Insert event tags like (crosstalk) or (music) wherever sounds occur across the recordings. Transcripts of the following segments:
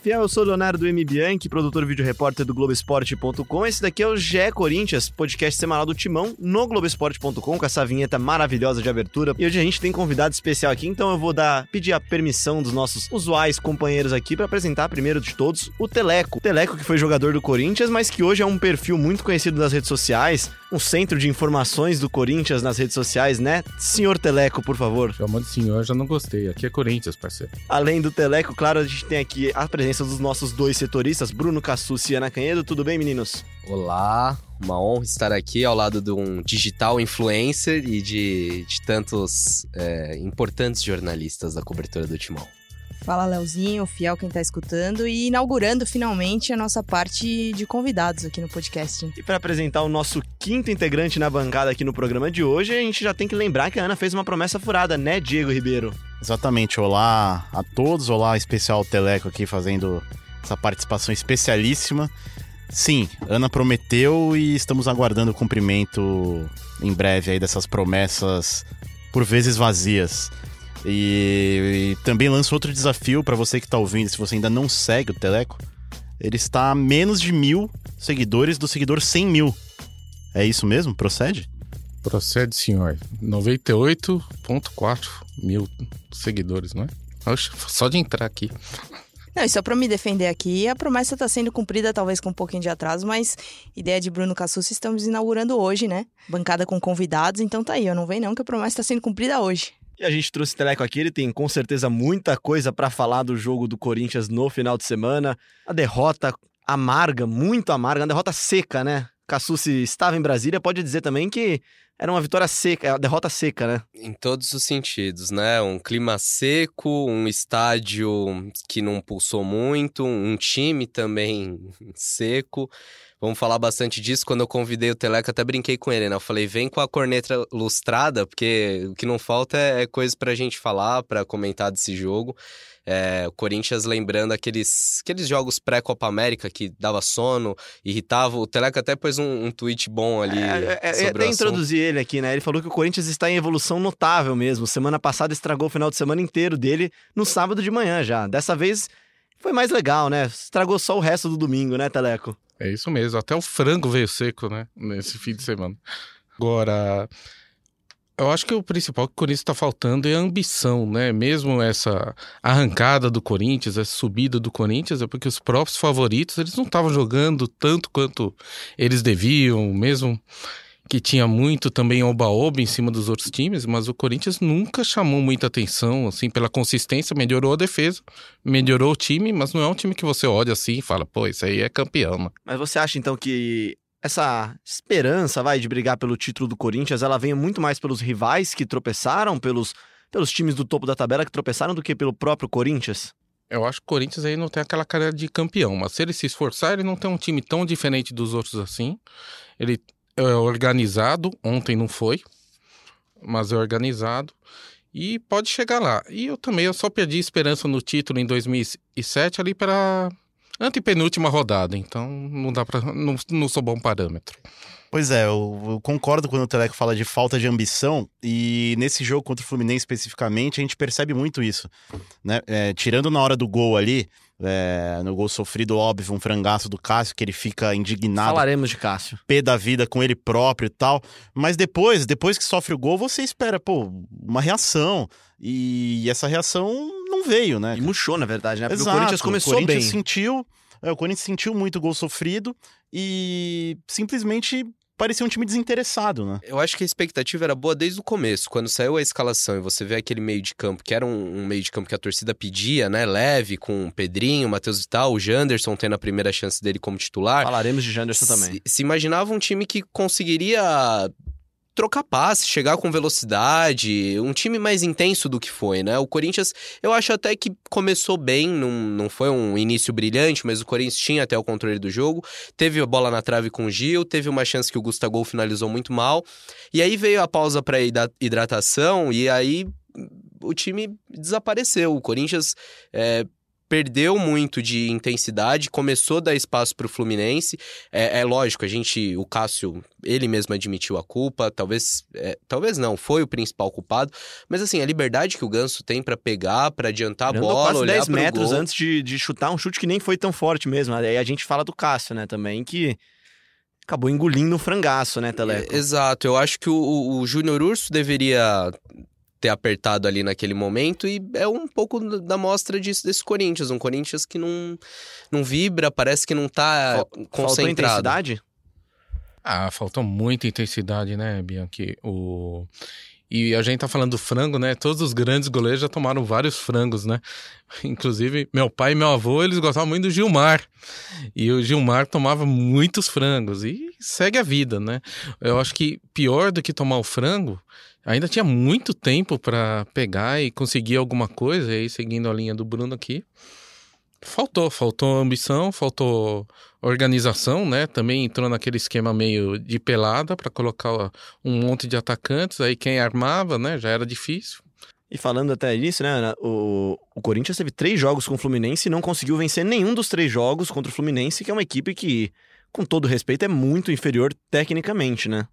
fiel, eu sou Leonardo M. Bianchi, produtor vídeo repórter do Globoesporte.com. Esse daqui é o GE Corinthians, podcast semanal do Timão no Globoesporte.com, com essa vinheta maravilhosa de abertura. E hoje a gente tem convidado especial aqui, então eu vou dar pedir a permissão dos nossos usuais companheiros aqui para apresentar primeiro de todos o Teleco. O Teleco que foi jogador do Corinthians, mas que hoje é um perfil muito conhecido nas redes sociais, um centro de informações do Corinthians nas redes sociais, né? Senhor Teleco, por favor. Chamando de senhor, já não gostei. Aqui é Corinthians, parceiro. Além do Teleco, claro, a gente tem aqui a presença dos nossos dois setoristas, Bruno Cassucci e Ana Canhedo. Tudo bem, meninos? Olá, uma honra estar aqui ao lado de um digital influencer e de, de tantos é, importantes jornalistas da cobertura do Timão. Fala, Leozinho, fiel quem tá escutando e inaugurando finalmente a nossa parte de convidados aqui no podcast. E para apresentar o nosso quinto integrante na bancada aqui no programa de hoje, a gente já tem que lembrar que a Ana fez uma promessa furada, né, Diego Ribeiro? Exatamente. Olá a todos, olá especial Teleco aqui fazendo essa participação especialíssima. Sim, Ana prometeu e estamos aguardando o cumprimento em breve aí dessas promessas por vezes vazias. E, e também lanço outro desafio para você que está ouvindo, se você ainda não segue o Teleco. Ele está a menos de mil seguidores do seguidor 100 mil. É isso mesmo? Procede? Procede, senhor. 98,4 mil seguidores, não é? Oxe, só de entrar aqui. Não, e só para me defender aqui, a promessa está sendo cumprida, talvez com um pouquinho de atraso, mas ideia de Bruno Cassus estamos inaugurando hoje, né? Bancada com convidados, então tá aí, eu não vem não que a promessa está sendo cumprida hoje. E a gente trouxe o Teleco aqui, ele tem com certeza muita coisa para falar do jogo do Corinthians no final de semana. A derrota amarga, muito amarga, uma derrota seca, né? Cassucci estava em Brasília, pode dizer também que era uma vitória seca, uma derrota seca, né? Em todos os sentidos, né? Um clima seco, um estádio que não pulsou muito, um time também (laughs) seco. Vamos falar bastante disso. Quando eu convidei o Teleco, até brinquei com ele, né? Eu falei, vem com a corneta lustrada, porque o que não falta é, é coisa pra gente falar, pra comentar desse jogo. É, o Corinthians lembrando aqueles, aqueles jogos pré-Copa América que dava sono, irritava. O Teleco até pôs um, um tweet bom ali. É, é, é até introduzi ele aqui, né? Ele falou que o Corinthians está em evolução notável mesmo. Semana passada estragou o final de semana inteiro dele no sábado de manhã já. Dessa vez foi mais legal, né? Estragou só o resto do domingo, né, Teleco? É isso mesmo. Até o frango veio seco, né? Nesse fim de semana. Agora, eu acho que o principal que o Corinthians está faltando é a ambição, né? Mesmo essa arrancada do Corinthians, essa subida do Corinthians, é porque os próprios favoritos eles não estavam jogando tanto quanto eles deviam, mesmo que tinha muito também oba-oba em cima dos outros times, mas o Corinthians nunca chamou muita atenção, assim, pela consistência, melhorou a defesa, melhorou o time, mas não é um time que você olha assim e fala, pô, isso aí é campeão, né? Mas você acha então que essa esperança, vai, de brigar pelo título do Corinthians, ela vem muito mais pelos rivais que tropeçaram, pelos, pelos times do topo da tabela que tropeçaram, do que pelo próprio Corinthians? Eu acho que o Corinthians aí não tem aquela cara de campeão, mas se ele se esforçar, ele não tem um time tão diferente dos outros assim. Ele é organizado, ontem não foi, mas é organizado e pode chegar lá. E eu também eu só perdi esperança no título em 2007 ali para antepenúltima rodada, então não dá para não, não sou bom parâmetro. Pois é, eu, eu, concordo quando o Teleco fala de falta de ambição, e nesse jogo contra o Fluminense especificamente, a gente percebe muito isso. Né? É, tirando na hora do gol ali, é, no gol sofrido, óbvio, um frangaço do Cássio, que ele fica indignado. Falaremos de Cássio. Pé da vida com ele próprio e tal. Mas depois, depois que sofre o gol, você espera, pô, uma reação. E essa reação não veio, né? E murchou, na verdade, né? Porque Exato. o Corinthians começou o Corinthians bem. sentiu. É, o Corinthians sentiu muito o gol sofrido e simplesmente parecia um time desinteressado, né? Eu acho que a expectativa era boa desde o começo. Quando saiu a escalação e você vê aquele meio de campo, que era um, um meio de campo que a torcida pedia, né? Leve, com o Pedrinho, o Matheus Vital, o Janderson tendo a primeira chance dele como titular. Falaremos de Janderson se, também. Se imaginava um time que conseguiria trocar passe, chegar com velocidade, um time mais intenso do que foi, né? O Corinthians, eu acho até que começou bem, não, não foi um início brilhante, mas o Corinthians tinha até o controle do jogo, teve a bola na trave com o Gil, teve uma chance que o Gustavo finalizou muito mal, e aí veio a pausa para hidratação, e aí o time desapareceu. O Corinthians é, perdeu muito de intensidade, começou a dar espaço para o Fluminense. É, é, lógico, a gente, o Cássio, ele mesmo admitiu a culpa, talvez, é, talvez não, foi o principal culpado, mas assim, a liberdade que o Ganso tem para pegar, para adiantar a bola, quase olhar 10 pro metros gol. antes de, de chutar um chute que nem foi tão forte mesmo. Aí a gente fala do Cássio, né, também, que acabou engolindo um frangaço, né, Teleco? É, Exato, eu acho que o, o, o Júnior Urso deveria ter apertado ali naquele momento e é um pouco da mostra disso desse Corinthians, um Corinthians que não, não vibra, parece que não tá Faltou concentrado. intensidade? Ah, faltou muita intensidade, né, Bianchi? O... E a gente tá falando do frango, né? Todos os grandes goleiros já tomaram vários frangos, né? (laughs) Inclusive, meu pai e meu avô, eles gostavam muito do Gilmar. E o Gilmar tomava muitos frangos. E segue a vida, né? Eu acho que pior do que tomar o frango, ainda tinha muito tempo para pegar e conseguir alguma coisa. E aí, seguindo a linha do Bruno aqui, faltou. Faltou ambição, faltou organização, né? Também entrou naquele esquema meio de pelada para colocar um monte de atacantes. Aí quem armava, né? Já era difícil. E falando até nisso, né, o, o Corinthians teve três jogos com o Fluminense e não conseguiu vencer nenhum dos três jogos contra o Fluminense, que é uma equipe que, com todo respeito, é muito inferior tecnicamente, né?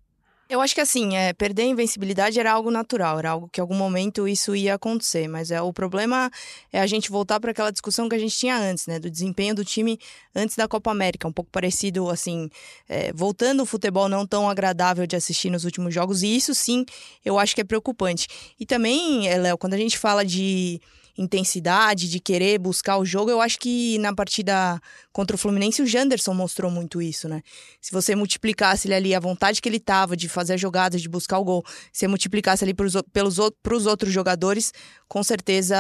Eu acho que assim, é, perder a invencibilidade era algo natural, era algo que em algum momento isso ia acontecer, mas é o problema é a gente voltar para aquela discussão que a gente tinha antes, né, do desempenho do time antes da Copa América, um pouco parecido assim, é, voltando o futebol não tão agradável de assistir nos últimos jogos, e isso sim, eu acho que é preocupante. E também, é, Léo, quando a gente fala de intensidade, de querer buscar o jogo, eu acho que na partida contra o Fluminense o Janderson mostrou muito isso, né? Se você multiplicasse ele ali a vontade que ele tava de fazer as jogadas, de buscar o gol, se você multiplicasse ali pros, pelos pros outros jogadores, com certeza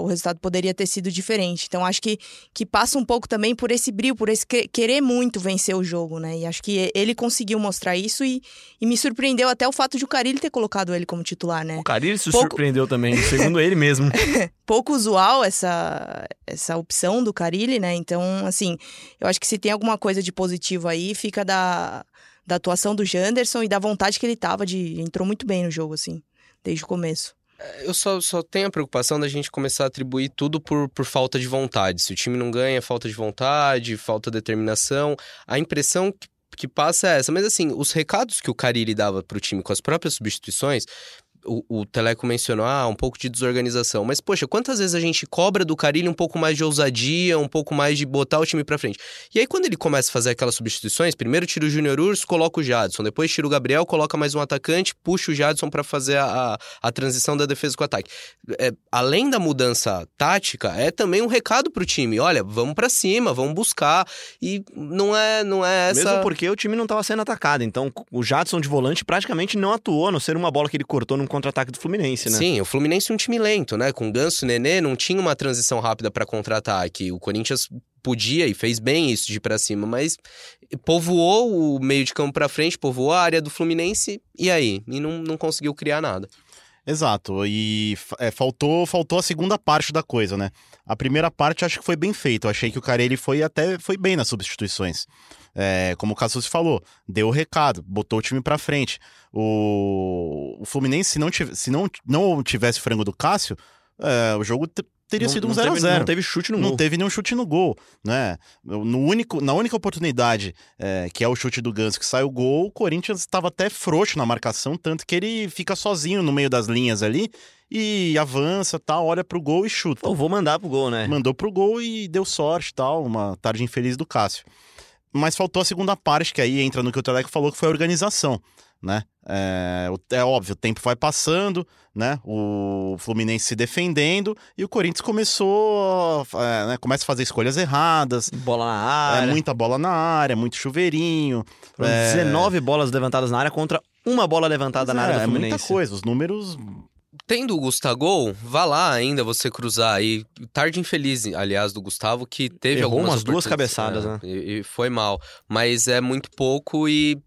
o resultado poderia ter sido diferente. Então acho que, que passa um pouco também por esse brilho, por esse que- querer muito vencer o jogo, né? E acho que ele conseguiu mostrar isso e, e me surpreendeu até o fato de o Carilli ter colocado ele como titular, né? O Carille se Pouco- surpreendeu também, segundo ele mesmo. (laughs) pouco usual essa, essa opção do Carilli, né? Então, assim, eu acho que se tem alguma coisa de positivo aí, fica da, da atuação do Janderson e da vontade que ele tava de. Entrou muito bem no jogo, assim, desde o começo. Eu só, só tenho a preocupação da gente começar a atribuir tudo por, por falta de vontade. Se o time não ganha, falta de vontade, falta de determinação. A impressão que, que passa é essa. Mas assim, os recados que o Carille dava pro time com as próprias substituições. O, o Teleco mencionou, ah, um pouco de desorganização. Mas, poxa, quantas vezes a gente cobra do Carilli um pouco mais de ousadia, um pouco mais de botar o time pra frente? E aí, quando ele começa a fazer aquelas substituições, primeiro tira o Júnior Urso, coloca o Jadson, depois tira o Gabriel, coloca mais um atacante, puxa o Jadson pra fazer a, a, a transição da defesa com o ataque. É, além da mudança tática, é também um recado pro time: olha, vamos pra cima, vamos buscar. E não é, não é essa. Mesmo porque o time não estava sendo atacado. Então, o Jadson de volante praticamente não atuou, a não ser uma bola que ele cortou num contra-ataque do Fluminense, né? Sim, o Fluminense é um time lento, né? Com Ganso e Nenê não tinha uma transição rápida para contra-ataque. O Corinthians podia e fez bem isso de ir pra cima, mas povoou o meio de campo pra frente, povoou a área do Fluminense e aí? E não, não conseguiu criar nada. Exato, e é, faltou, faltou a segunda parte da coisa, né? A primeira parte acho que foi bem feita. Eu achei que o Carelli foi até foi bem nas substituições. É, como o Cassus falou, deu o recado, botou o time pra frente. O, o Fluminense, se não, tiv- se não, não tivesse frango do Cássio, é, o jogo te- teria Não- sido um não teve- 0x0. Não teve chute no não gol. teve nenhum chute no gol, né? No único, na única oportunidade, é, que é o chute do Ganso, que sai o gol, o Corinthians estava até frouxo na marcação, tanto que ele fica sozinho no meio das linhas ali e avança, tal, olha pro gol e chuta. Pô, vou mandar pro gol, né? Mandou pro gol e deu sorte, tal, uma tarde infeliz do Cássio. Mas faltou a segunda parte, que aí entra no que o Teleco falou, que foi a organização, né? É, é óbvio, o tempo vai passando, né? O Fluminense se defendendo e o Corinthians começou, é, né? começa a fazer escolhas erradas, Bola na é, área. muita bola na área, muito chuveirinho. Foram é, 19 bolas levantadas na área contra uma bola levantada na área é, do é Fluminense. muita coisa, os números Tendo o Gustavo, vá lá ainda você cruzar aí. Tarde infeliz, aliás, do Gustavo, que teve Errou algumas umas duas cabeçadas, é, E, e foi mal. Mas é muito pouco e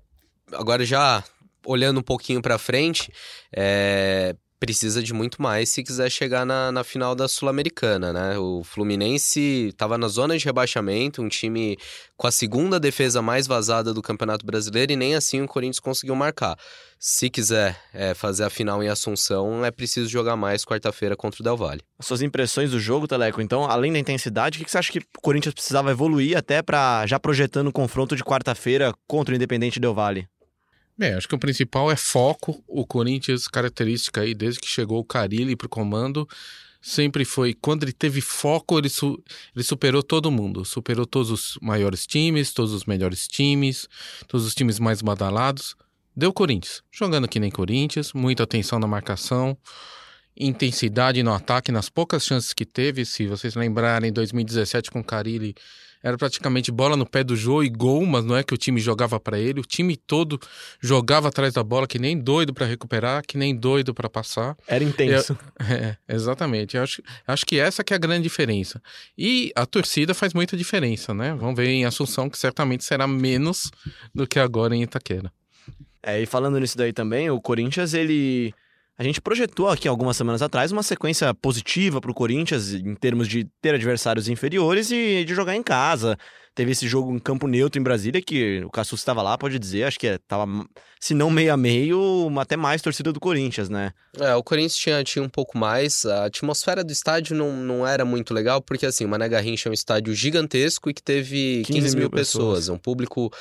agora já olhando um pouquinho pra frente, é, precisa de muito mais se quiser chegar na, na final da Sul-Americana, né? O Fluminense estava na zona de rebaixamento, um time com a segunda defesa mais vazada do Campeonato Brasileiro e nem assim o Corinthians conseguiu marcar. Se quiser é, fazer a final em Assunção, é preciso jogar mais quarta-feira contra o Del Valle. Suas impressões do jogo, Teleco, então, além da intensidade, o que você acha que o Corinthians precisava evoluir até para já projetando o confronto de quarta-feira contra o Independente Del Valle? Bem, acho que o principal é foco. O Corinthians, característica aí, desde que chegou o Carilli para o comando, sempre foi. Quando ele teve foco, ele, su ele superou todo mundo. Superou todos os maiores times, todos os melhores times, todos os times mais badalados. Deu Corinthians. Jogando que nem Corinthians, muita atenção na marcação, intensidade no ataque, nas poucas chances que teve. Se vocês lembrarem, em 2017 com o Carilli era praticamente bola no pé do Jô e gol, mas não é que o time jogava para ele, o time todo jogava atrás da bola que nem doido para recuperar, que nem doido para passar. Era intenso. (laughs) É, exatamente. Eu acho, acho que essa que é a grande diferença. E a torcida faz muita diferença, né? Vamos ver em Assunção que certamente será menos do que agora em Itaquera. É, e falando nisso daí também, o Corinthians, ele a gente projetou aqui algumas semanas atrás uma sequência positiva para o Corinthians em termos de ter adversários inferiores e de jogar em casa. Teve esse jogo em campo neutro em Brasília que o Cassus estava lá, pode dizer, acho que estava, se não meio a meio, até mais torcida do Corinthians, né? É, o Corinthians tinha, tinha um pouco mais. A atmosfera do estádio não, não era muito legal, porque assim, o Mané Garrincha é um estádio gigantesco e que teve 15, 15 mil, mil pessoas. pessoas. É um público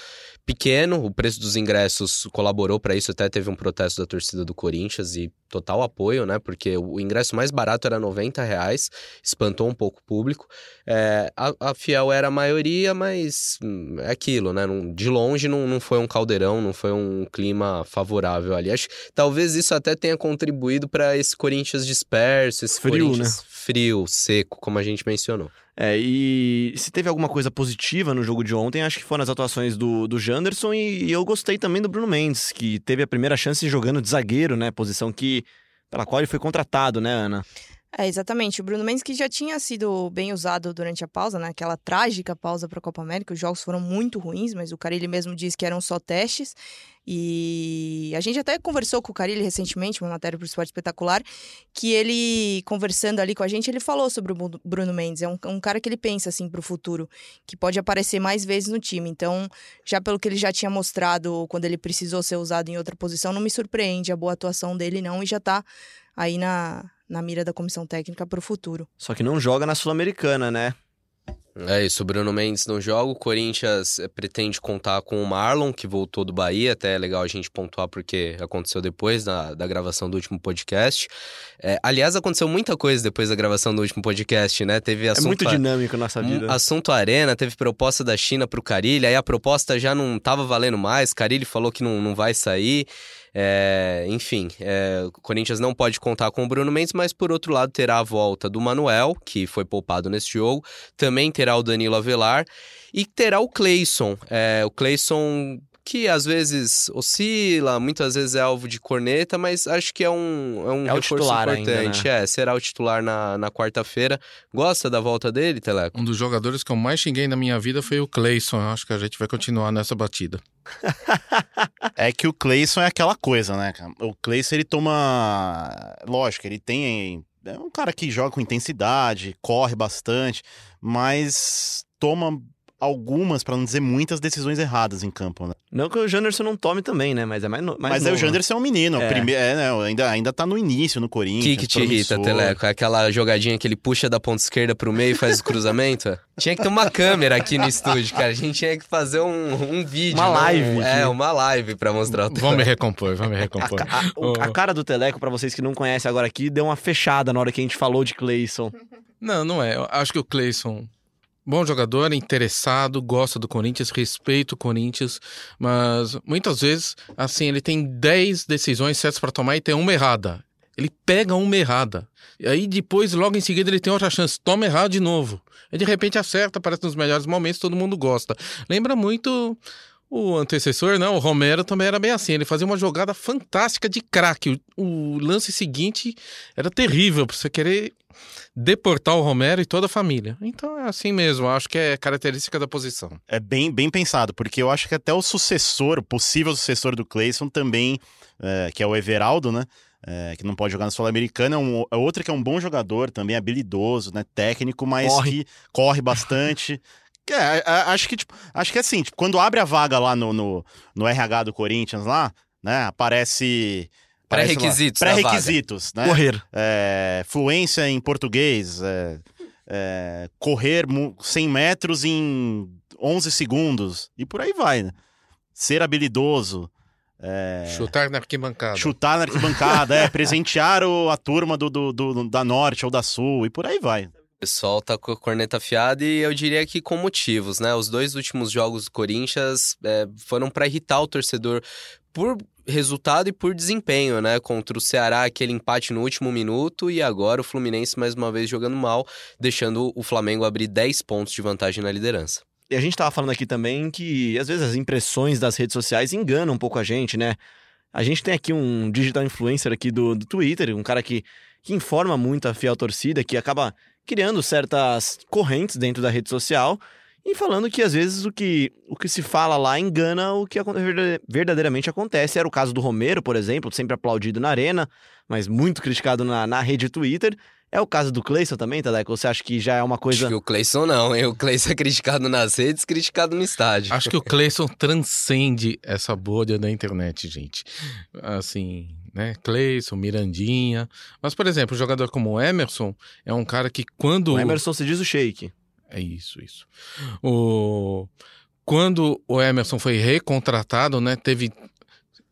pequeno, o preço dos ingressos colaborou para isso, até teve um protesto da torcida do Corinthians e total apoio, né? Porque o ingresso mais barato era 90 reais, espantou um pouco o público. É, a, a, Fiel era a maioria, mas hum, é aquilo, né? de longe não, não foi um caldeirão, não foi um clima favorável ali. Acho que talvez isso até tenha contribuído para esse Corinthians disperso, esse frio, Corinthians né? frio, seco, como a gente mencionou. É, e se teve alguma coisa positiva no jogo de ontem, acho que foram as atuações do, do Janderson e, e eu gostei também do Bruno Mendes, que teve a primeira chance jogando de zagueiro, né? Posição que pela qual ele foi contratado, né, Ana? É, exatamente. O Bruno Mendes que já tinha sido bem usado durante a pausa, né? Aquela trágica pausa para a Copa América. Os jogos foram muito ruins, mas o Carilli mesmo disse que eram só testes. E a gente até conversou com o Carilli recentemente, uma matéria para o Esporte Espetacular, que ele, conversando ali com a gente, ele falou sobre o Bruno Mendes. É um, um cara que ele pensa, assim, para o futuro, que pode aparecer mais vezes no time. Então, já pelo que ele já tinha mostrado quando ele precisou ser usado em outra posição, não me surpreende a boa atuação dele, não. E já está aí na, na mira da comissão técnica para o futuro. Só que não joga na Sul-Americana, né? É isso, o Bruno Mendes não joga. O Corinthians eh, pretende contar com o Marlon, que voltou do Bahia. Até é legal a gente pontuar porque aconteceu depois da, da gravação do último podcast. É, aliás, aconteceu muita coisa depois da gravação do último podcast, né? Teve assunto. É muito dinâmico nossa vida. Um, assunto Arena, teve proposta da China para o Carilli. Aí a proposta já não estava valendo mais. Carilli falou que não, não vai sair. É, enfim, é, o Corinthians não pode contar com o Bruno Mendes, mas por outro lado terá a volta do Manuel, que foi poupado nesse jogo, também terá o Danilo Avelar e terá o Cleison. É, o Cleison que às vezes oscila, muitas vezes é alvo de corneta, mas acho que é um, é um é reforço importante. Ainda, né? É, será o titular na, na quarta-feira. Gosta da volta dele, Teleco? Um dos jogadores que eu mais xinguei na minha vida foi o Cleison. Acho que a gente vai continuar nessa batida. é que o Cleison é aquela coisa, né, cara? O Cleison, ele toma... Lógico, ele tem... É um cara que joga com intensidade, corre bastante, mas toma algumas, para não dizer muitas, decisões erradas em campo, né? Não que o Janderson não tome também, né? Mas é mais, no, mais Mas novo, é o Janderson é um menino. É. Prime... É, né? ainda, ainda tá no início, no Corinthians. O que, que te irrita, Teleco? É aquela jogadinha que ele puxa da ponta esquerda pro meio e faz o cruzamento? (laughs) tinha que ter uma câmera aqui no estúdio, cara. A gente tinha que fazer um, um vídeo. Uma live. Não... É, uma live pra mostrar o Teleco. Vamos me recompor, vamos me recompor. A, a, a, a cara do Teleco, para vocês que não conhecem agora aqui, deu uma fechada na hora que a gente falou de Cleison. Não, não é. Eu acho que o Cleison Bom jogador, interessado, gosta do Corinthians, respeita o Corinthians, mas muitas vezes, assim, ele tem 10 decisões certas para tomar e tem uma errada. Ele pega uma errada. E aí depois, logo em seguida, ele tem outra chance, toma errado de novo. E de repente acerta, parece nos melhores momentos, todo mundo gosta. Lembra muito o antecessor, não, o Romero também era bem assim, ele fazia uma jogada fantástica de craque. O, o, lance seguinte era terrível para você querer deportar o Romero e toda a família. Então é assim mesmo, acho que é característica da posição. É bem, bem pensado, porque eu acho que até o sucessor, o possível sucessor do Clayson também, é, que é o Everaldo, né? é, que não pode jogar na Sul-Americana. É, um, é outro que é um bom jogador, também habilidoso, né? Técnico, mas Corre. que corre bastante. É, acho que, tipo, acho que é assim, tipo, quando abre a vaga lá no, no, no RH do Corinthians lá, né? Aparece. Pré-requisitos da Pré-requisitos, né? Correr. É, fluência em português, é, é, correr mu- 100 metros em 11 segundos, e por aí vai, né? Ser habilidoso, é, Chutar na arquibancada. chutar na arquibancada, é, (laughs) presentear o- a turma do, do- do- da Norte ou da Sul, e por aí vai. Pessoal tá com a corneta afiada e eu diria que com motivos, né? Os dois últimos jogos do Corinthians é, foram para irritar o torcedor por resultado e por desempenho, né? Contra o Ceará, aquele empate no último minuto e agora o Fluminense mais uma vez jogando mal, deixando o Flamengo abrir 10 pontos de vantagem na liderança. E a gente tava falando aqui também que às vezes as impressões das redes sociais enganam um pouco a gente, né? A gente tem aqui um digital influencer aqui do, do Twitter, um cara que, que informa muito a fiel torcida, que acaba criando certas correntes dentro da rede social e falando que às vezes o que, o que se fala lá engana o que verdadeiramente acontece. Era o caso do Romero, por exemplo, sempre aplaudido na arena, mas muito criticado na, na rede Twitter. É o caso do Cleison também, Tadeco? Você acha que já é uma coisa... Acho que o Cleison não, hein? O Cleison é criticado nas redes, criticado no estádio. Acho que o Cleison transcende essa bolha da internet, gente. Assim, né? Cleison, Mirandinha. Mas, por exemplo, um jogador como o Emerson é um cara que quando. O Emerson se diz o shake. É isso, isso. O... Quando o Emerson foi recontratado, né? Teve.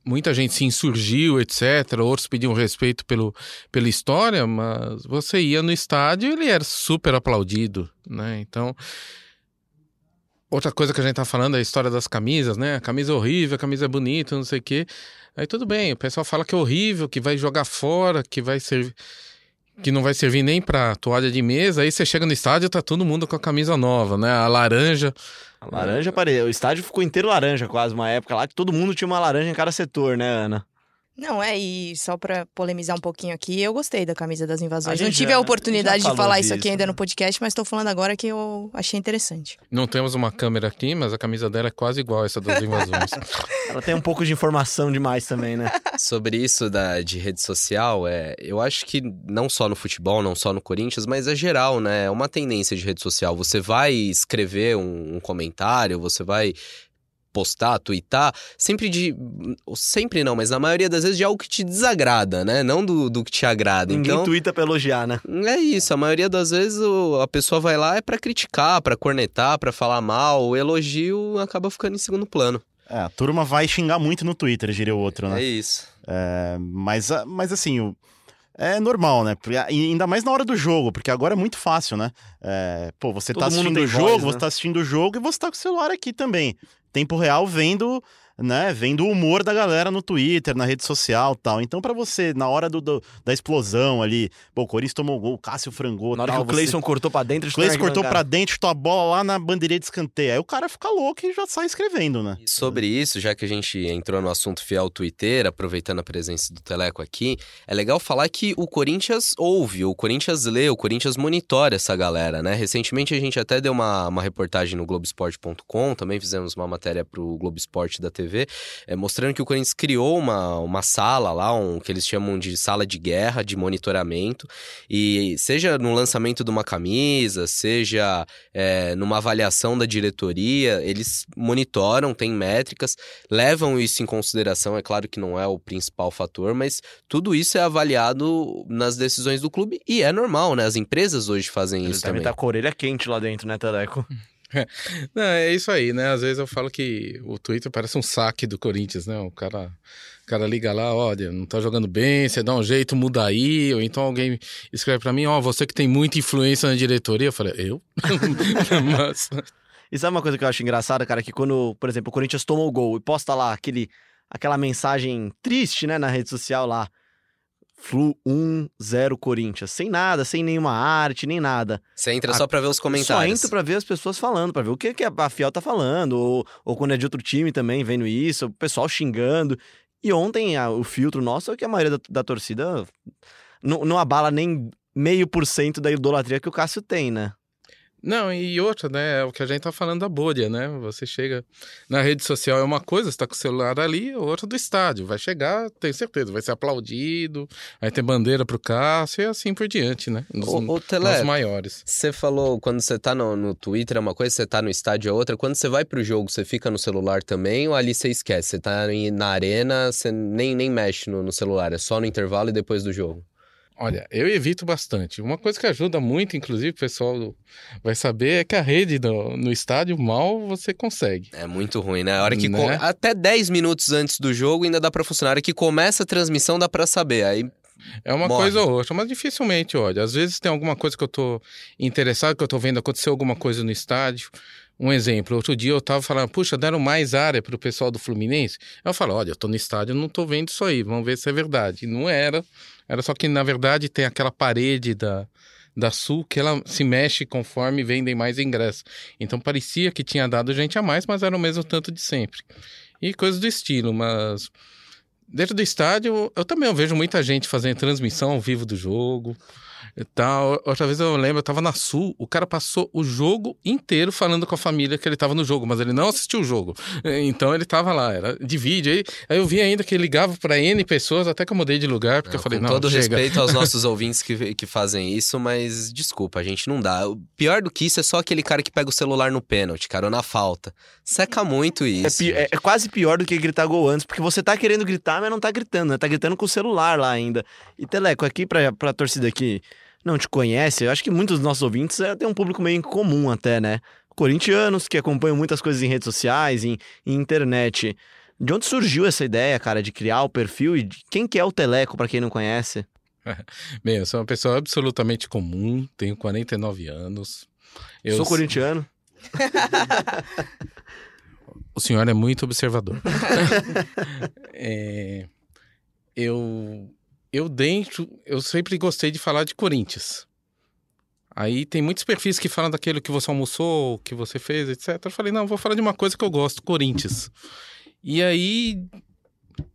Muita gente se insurgiu, etc. Outros pediam respeito pelo, pela história, mas você ia no estádio e ele era super aplaudido, né? Então. Outra coisa que a gente tá falando é a história das camisas, né? A camisa é horrível, a camisa é bonita, não sei o quê. Aí tudo bem, o pessoal fala que é horrível, que vai jogar fora, que vai servir. Que não vai servir nem pra toalha de mesa. Aí você chega no estádio tá todo mundo com a camisa nova, né? A laranja. A laranja parecia. O estádio ficou inteiro laranja, quase, uma época lá que todo mundo tinha uma laranja em cada setor, né, Ana? Não, é, e só pra polemizar um pouquinho aqui, eu gostei da camisa das invasões. Não tive já- a oportunidade de falar isso aqui disso, ainda né? no podcast, mas tô falando agora que eu achei interessante. Não temos uma câmera aqui, mas a camisa dela é quase igual a essa das invasões. (laughs) Ela tem um pouco de informação demais também, né? (laughs) Sobre isso da, de rede social, é, eu acho que não só no futebol, não só no Corinthians, mas é geral, né? É uma tendência de rede social. Você vai escrever um, um comentário, você vai postar, twittar, sempre de. Sempre não, mas na maioria das vezes de algo que te desagrada, né? Não do, do que te agrada. Ninguém então. tuita pra elogiar, né? É isso, a maioria das vezes o- a pessoa vai lá é pra criticar, pra cornetar, pra falar mal, o elogio acaba ficando em segundo plano. É, a turma vai xingar muito no Twitter, diria o outro, né? É isso. É, mas, a- mas assim, o- é normal, né? E ainda mais na hora do jogo, porque agora é muito fácil, né? É, pô, você Todo tá assistindo o jogo, voz, você né? tá assistindo o jogo e você tá com o celular aqui também. Tempo real vendo, né? Vendo o humor da galera no Twitter, na rede social tal. Então, pra você, na hora do, do- da explosão ali, pô, o Corinthians tomou gol, o Cássio frangou Na hora tal, que o Cleison cortou pra dentro, O Cleison cortou pra arquibancada. dentro, chutou a bola lá na bandeirinha de escanteio. Aí o cara fica louco e já sai escrevendo, né? E sobre isso, já que a gente entrou no assunto fiel Twitter, aproveitando a presença do Teleco aqui, é legal falar que o Corinthians ouve, o Corinthians lê, o Corinthians monitora essa galera, né? Recentemente a gente até deu uma, uma reportagem no Globoesporte.com, também fizemos uma matéria pro Globo Esporte da TV, é, mostrando que o Corinthians criou uma, uma sala lá, um que eles chamam de sala de guerra, de monitoramento, e seja no lançamento de uma camisa, seja é, numa avaliação da diretoria, eles monitoram, têm métricas, levam isso em consideração. É claro que não é o principal fator, mas tudo isso é avaliado nas decisões do clube e é normal, né? As empresas hoje fazem Eles isso devem também. estar com a orelha quente lá dentro, né, Teleco? (laughs) (laughs) Não, é isso aí, né? Às vezes eu falo que o Twitter parece um saque do Corinthians, né? O cara, o cara liga lá, olha, não tá jogando bem, você dá um jeito, muda aí. Ou então alguém escreve pra mim, ó, você que tem muita influência na diretoria. Eu falei, eu? (laughs) Mas, E sabe uma coisa que eu acho engraçada, cara? Que quando, por exemplo, o Corinthians toma o gol e posta lá aquele, aquela mensagem triste, né, na rede social lá. Flu 1-0 Corinthians. Sem nada, sem nenhuma arte, nem nada. Você entra Ah, só pra ver os Só comentários. entro pra ver as pessoas falando, pra ver o que, que a Fiel tá falando, ou, ou quando é de outro time também, vendo isso, o pessoal xingando. E ontem a- o filtro nosso é que a maioria da, da torcida não, não abala nem meio por cento da idolatria que o Cássio tem, né? Não, e outra, né? É o que a gente tá falando da bolha, né? Você chega na rede social é uma coisa, você tá com o celular ali, outra do estádio. Vai chegar, tenho certeza, vai ser aplaudido, vai ter bandeira pro Cássio e assim por diante, né? Nos, Ô, ô, Tele, nos maiores. Você falou, quando você tá no, no Twitter é uma coisa, você tá no estádio é outra. Quando você vai pro jogo, você fica no celular também ou ali você esquece? Você tá na arena, você nem, nem mexe no, no celular, é só no intervalo e depois do jogo. Olha, eu evito bastante. Uma coisa que ajuda muito, inclusive, o pessoal vai saber, é que a rede do- no estádio mal você consegue. É muito ruim, né? A hora que Né? co- até 10 minutos antes do jogo ainda dá pra funcionar. A hora que começa a transmissão dá pra saber. Aí É uma Morre. coisa ou outra, mas dificilmente, olha. Às vezes tem alguma coisa que eu tô interessado, que eu tô vendo aconteceu alguma coisa no estádio. Um exemplo, outro dia eu tava falando, puxa, deram mais área pro pessoal do Fluminense. Eu falo, olha, eu tô no estádio, não tô vendo isso aí, vamos ver se é verdade. E não era. Era só que, na verdade, tem aquela parede da, da Sul que ela se mexe conforme vendem mais ingressos. Então parecia que tinha dado gente a mais, mas era o mesmo tanto de sempre. E coisas do estilo, mas Dentro do estádio, eu também vejo muita gente fazendo transmissão ao vivo do jogo e tal. Outra vez eu lembro, eu tava na Sul, o cara passou o jogo inteiro falando com a família que ele tava no jogo, mas ele não assistiu o jogo. Então ele tava lá, era de vídeo. Aí, aí eu vi ainda que ele ligava pra N pessoas, até que eu mudei de lugar, porque eu falei, com não, todo chega. respeito aos (laughs) nossos ouvintes que, que fazem isso, mas desculpa, a gente não dá. O pior do que isso é só aquele cara que pega o celular no pênalti, cara, ou na falta. Seca muito É, isso. pi- é- é quase pior do que gritar gol antes, porque você tá querendo gritar, mas não tá gritando, né? Tá gritando com o celular lá ainda. E Teleco, aqui pra, pra torcida que não te conhece, eu acho que muitos dos nossos ouvintes é, tem um público meio em comum até, né? Corintianos que acompanham muitas coisas em redes sociais, em, em internet. De onde surgiu essa ideia, cara, de criar o perfil e de- quem que é o Teleco, pra quem não conhece? (laughs) Bem, eu sou uma pessoa absolutamente comum, tenho 49 anos. Eu Sou corintiano. (laughs) O senhor é muito observador. (laughs) É, eu, eu dentro, eu sempre gostei de falar de Corinthians. Aí tem muitos perfis que falam daquilo que você almoçou, que você fez, etc. Eu falei, não, vou falar de uma coisa que eu gosto, Corinthians. E aí,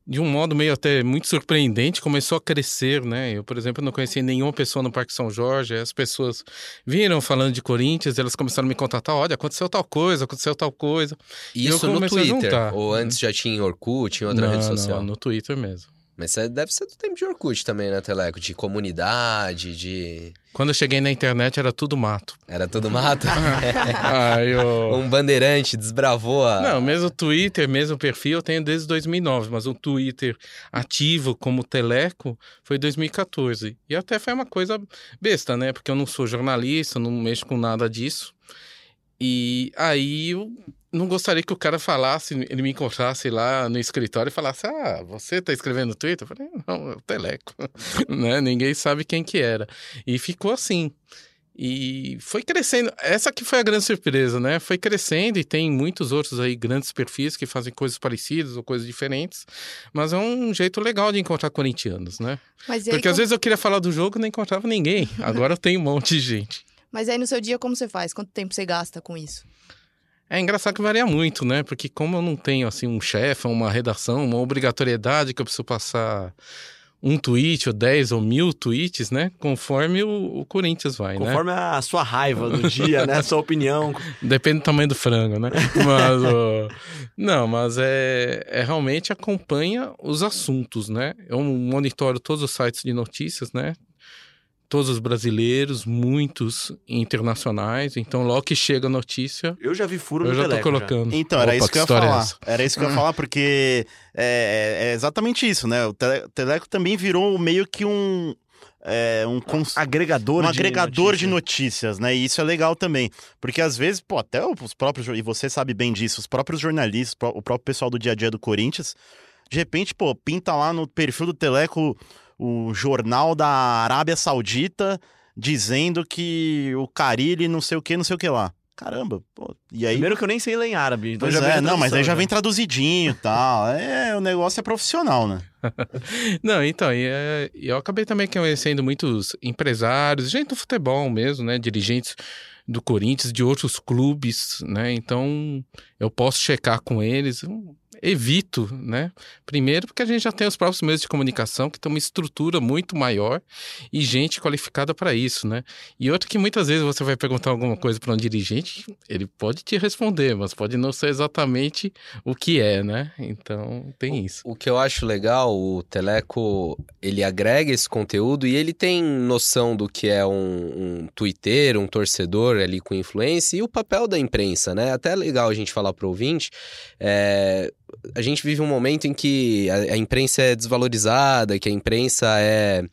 de um modo meio até muito surpreendente, começou a crescer, né? Eu, por exemplo, não conhecia nenhuma pessoa no Parque São Jorge. As pessoas viram falando de Corinthians, elas começaram a me contatar, olha, aconteceu tal coisa, aconteceu tal coisa. Isso eu no Twitter. Ou antes já tinha em Orkut, em outra não, rede social. Não, no Twitter mesmo. Mas isso deve ser do tempo de Orkut também, né, Teleco? De comunidade, de. Quando eu cheguei na internet era tudo mato. Era tudo mato. (laughs) Eu... (laughs) um bandeirante desbravou a. Não, mesmo Twitter, mesmo perfil, eu tenho desde 2009, mas o Twitter ativo como Teleco foi 2014. E até foi uma coisa besta, né? Porque eu não sou jornalista, não mexo com nada disso. E aí eu não gostaria que o cara falasse, ele me encontrasse lá no escritório e falasse: Ah, você tá escrevendo no Twitter? Eu falei: Não, é o Teleco. (laughs) né? Ninguém sabe quem que era. E ficou assim. E foi crescendo. Essa que foi a grande surpresa, né? Foi crescendo e tem muitos outros aí grandes perfis que fazem coisas parecidas ou coisas diferentes. Mas é um jeito legal de encontrar corintianos, né? Porque às como- vezes eu queria falar do jogo e não encontrava ninguém. (laughs) Agora eu tenho um monte de gente. Mas aí no seu dia, como você faz? Quanto tempo você gasta com isso? É engraçado que varia muito, né? Porque como eu não tenho assim um chefe, uma redação, uma obrigatoriedade que eu preciso passar um tweet ou 10 ou mil tweets, né? Conforme o, o Corinthians vai, né? Conforme a sua raiva do dia, né? A sua opinião. (laughs) Depende do tamanho do frango, né? Mas, ó, não, mas é, é realmente acompanha os assuntos, né? Eu monitoro todos os sites de notícias, né? Todos os brasileiros, muitos internacionais. Então, logo que chega a notícia, Eu já vi furo eu no já tô Teleco. já. colocando. Então, era Opa, isso que eu ia é falar. essa? Era isso que eu ia falar, porque é, é- é exatamente isso, né? O Tele- Teleco também virou meio que um. É, um cons- Agregador um de agregador de notícia. notícias, né? E isso é legal também. Porque às vezes, pô, até os próprios, e você sabe bem disso, os próprios jornalistas, o próprio pessoal do dia a dia do Corinthians, de repente, pô, pinta lá no perfil do Teleco o jornal da Arábia Saudita dizendo que o Carilli não sei o que, não sei o que lá. Caramba, pô. E aí. Primeiro que eu nem sei ler em árabe. Então Pois já é, não, mas aí já vem traduzidinho e tal. (laughs) É, o negócio é profissional, né? (laughs) Não, então, e, é, e eu acabei também conhecendo muitos empresários, gente do futebol mesmo, né? Dirigentes do Corinthians, de outros clubes, né? Então, eu posso checar com eles. Evito, né? Primeiro, porque a gente já tem os próprios meios de comunicação que tem uma estrutura muito maior e gente qualificada para isso, né? E outro que muitas vezes você vai perguntar alguma coisa para um dirigente, ele pode te responder, mas pode não ser exatamente o que é, né? Então, tem isso. O que eu acho legal, o Teleco, ele agrega esse conteúdo e ele tem noção do que é um, um Twitter, um torcedor ali com influência e o papel da imprensa, né? Até é legal a gente falar para o ouvinte, é, a gente vive um momento em que a, a imprensa é desvalorizada, que a imprensa é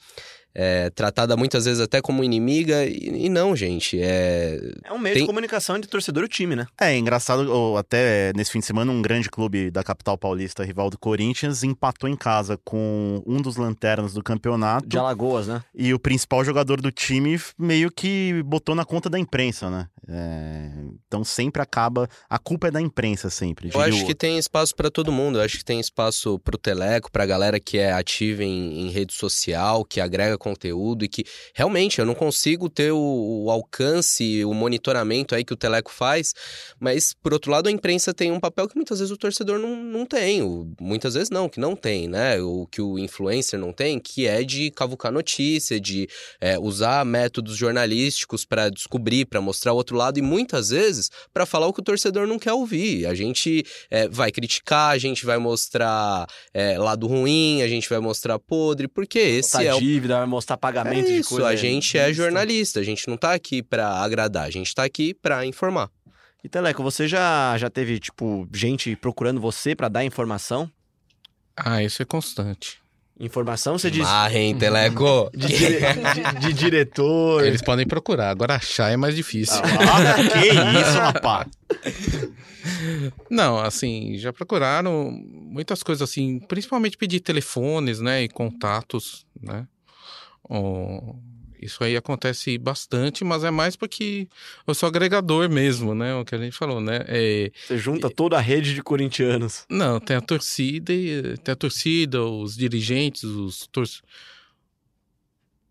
é, tratada muitas vezes até como inimiga, e, e não, gente. É, é um meio Tem- de comunicação entre torcedor e time, né? É, engraçado, ou até nesse fim de semana, um grande clube da capital paulista, rival do Corinthians, empatou em casa com um dos lanternas do campeonato. De Alagoas, né? E o principal jogador do time meio que botou na conta da imprensa, né? É, Então sempre acaba. A culpa é da imprensa, sempre. Eu acho o que tem espaço para todo mundo. Eu acho que tem espaço pro Teleco, pra galera que é ativa em, em rede social, que agrega conteúdo e que realmente eu não consigo ter o, o alcance, o monitoramento aí que o Teleco faz, mas por outro lado a imprensa tem um papel que muitas vezes o torcedor não, não tem, o- muitas vezes não, que não tem, né? O que o influencer não tem, que é de cavucar notícia, de é, usar métodos jornalísticos para descobrir, para mostrar o outro lado e muitas vezes para falar o que o torcedor não quer ouvir. A gente é, vai criticar, a gente vai mostrar é, lado ruim, a gente vai mostrar podre, porque esse é o dívida, mostrar pagamento é de isso, coisa. a gente é jornalista, a gente não tá aqui pra agradar, a gente tá aqui pra informar. E Teleco, você já, já teve, tipo, gente procurando você pra dar informação? Ah, isso é constante. Informação, você diz. Marra, hein, Teleco? (laughs) De, dire- de- de diretor. Eles podem procurar, agora achar é mais difícil. Ah, (laughs) que isso, rapaz. Não, assim, já procuraram muitas coisas assim, principalmente pedir telefones, né, e contatos, né? Isso aí acontece bastante, mas é mais porque eu sou agregador mesmo, né? O que a gente falou, né? É, Você junta toda a rede de corintianos. não, tem a torcida, tem a torcida, os dirigentes, os tor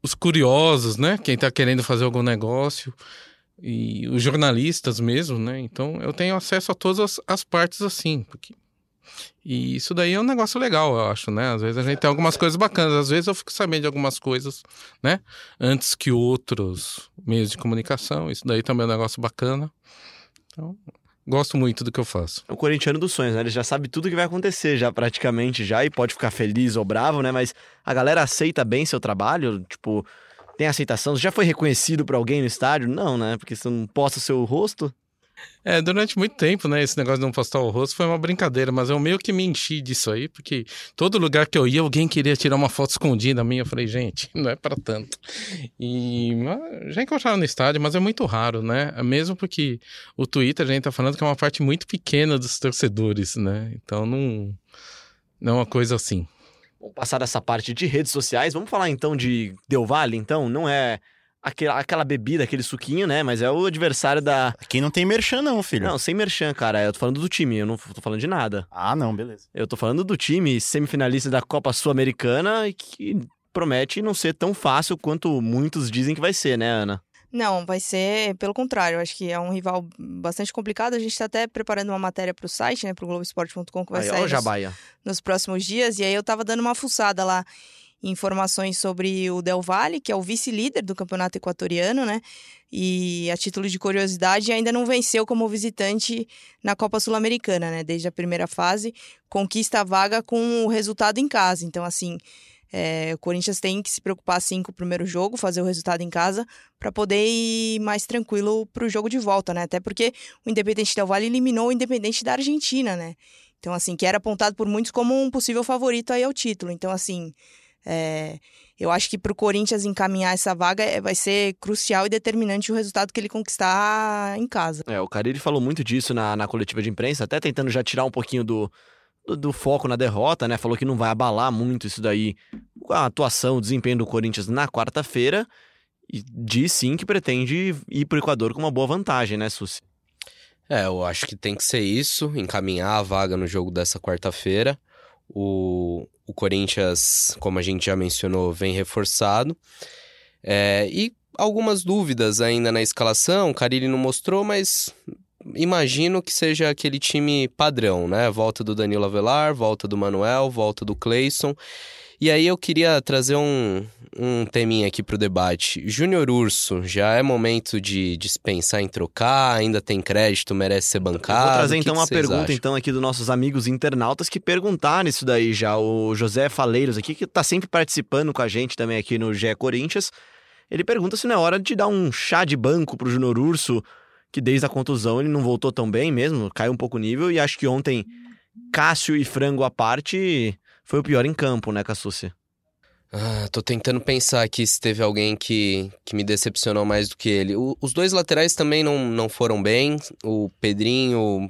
os curiosos, né? Quem tá querendo fazer algum negócio e os jornalistas mesmo, né? Então eu tenho acesso a todas as, as partes assim, porque e isso daí é um negócio legal, eu acho, né? Às vezes a gente tem algumas coisas bacanas, às vezes eu fico sabendo de algumas coisas, né? Antes que outros meios de comunicação, isso daí também é um negócio bacana. Então, gosto muito do que eu faço. É o corintiano dos sonhos, né? Ele já sabe tudo que vai acontecer, já praticamente já, e pode ficar feliz ou bravo, né? Mas a galera aceita bem seu trabalho, tipo, tem aceitação. Você já foi reconhecido por alguém no estádio? Não, né? Porque você não posta o seu rosto. É, durante muito tempo, né, esse negócio de não postar o rosto foi uma brincadeira, mas eu meio que me enchi disso aí, porque todo lugar que eu ia, alguém queria tirar uma foto escondida minha. Eu falei, gente, (laughs) não é pra tanto. E já encontraram no estádio, mas é muito raro, né? Mesmo porque o Twitter, a gente tá falando que é uma parte muito pequena dos torcedores, né? Então não, não é uma coisa assim. Vamos passar dessa parte de redes sociais. Vamos falar então de Del Valle, então? Não é aquela, aquela bebida, aquele suquinho, né? Mas é o adversário da. Aqui não tem merchan, não, filho. Não, sem merchan, cara. Eu tô falando do time, eu não tô falando de nada. Ah, não, beleza. Eu tô falando do time semifinalista da Copa Sul-Americana e que promete não ser tão fácil quanto muitos dizem que vai ser, né, Ana? Não, vai ser pelo contrário. Acho que é um rival bastante complicado. A gente está até preparando uma matéria para o site, né, para o Globoesporte.com, que vai Aí, sair ó, o nos, Jabaia. nos próximos dias. E aí eu tava dando uma fuçada lá informações sobre o Del Valle, que é o vice-líder do campeonato equatoriano, né? E a título de curiosidade, ainda não venceu como visitante na Copa Sul-Americana, né? Desde a primeira fase, conquista a vaga com o resultado em casa. Então, assim, é, o Corinthians tem que se preocupar assim com o primeiro jogo, fazer o resultado em casa, para poder ir mais tranquilo para o jogo de volta, né? Até porque o Independente Del Valle eliminou o Independente da Argentina, né? Então, assim, que era apontado por muitos como um possível favorito aí ao título. Então, assim, é, eu acho que para o Corinthians encaminhar essa vaga é, vai ser crucial e determinante o resultado que ele conquistar em casa. É, o Carille falou muito disso na, na coletiva de imprensa, até tentando já tirar um pouquinho do, do, do foco na derrota, né? Falou que não vai abalar muito isso daí, a atuação, o desempenho do Corinthians na quarta-feira. E diz sim que pretende ir pro Equador com uma boa vantagem, né, Susi? É, eu acho que tem que ser isso, encaminhar a vaga no jogo dessa quarta-feira. O, o Corinthians, como a gente já mencionou, vem reforçado. É, e algumas dúvidas ainda na escalação, o Carilli não mostrou, mas imagino que seja aquele time padrão, né? Volta do Danilo Avelar, volta do Manuel, volta do Cleison. E aí eu queria trazer um, um teminha aqui pro debate. Júnior Urso, já é momento de dispensar em trocar? Ainda tem crédito, merece ser bancado? Vou trazer O que então que uma pergunta acham? então aqui dos nossos amigos internautas que perguntaram isso daí já. O José Faleiros aqui, que tá sempre participando com a gente também aqui no GE Corinthians. Ele pergunta se não é hora de dar um chá de banco pro Júnior Urso, que desde a contusão ele não voltou tão bem mesmo, caiu um pouco o nível, e acho que ontem Cássio e Frango à parte foi o pior em campo, né, Cassucci? Ah, tô tentando pensar aqui se teve alguém que, que me decepcionou mais do que ele. O- os dois laterais também não, não foram bem. O Pedrinho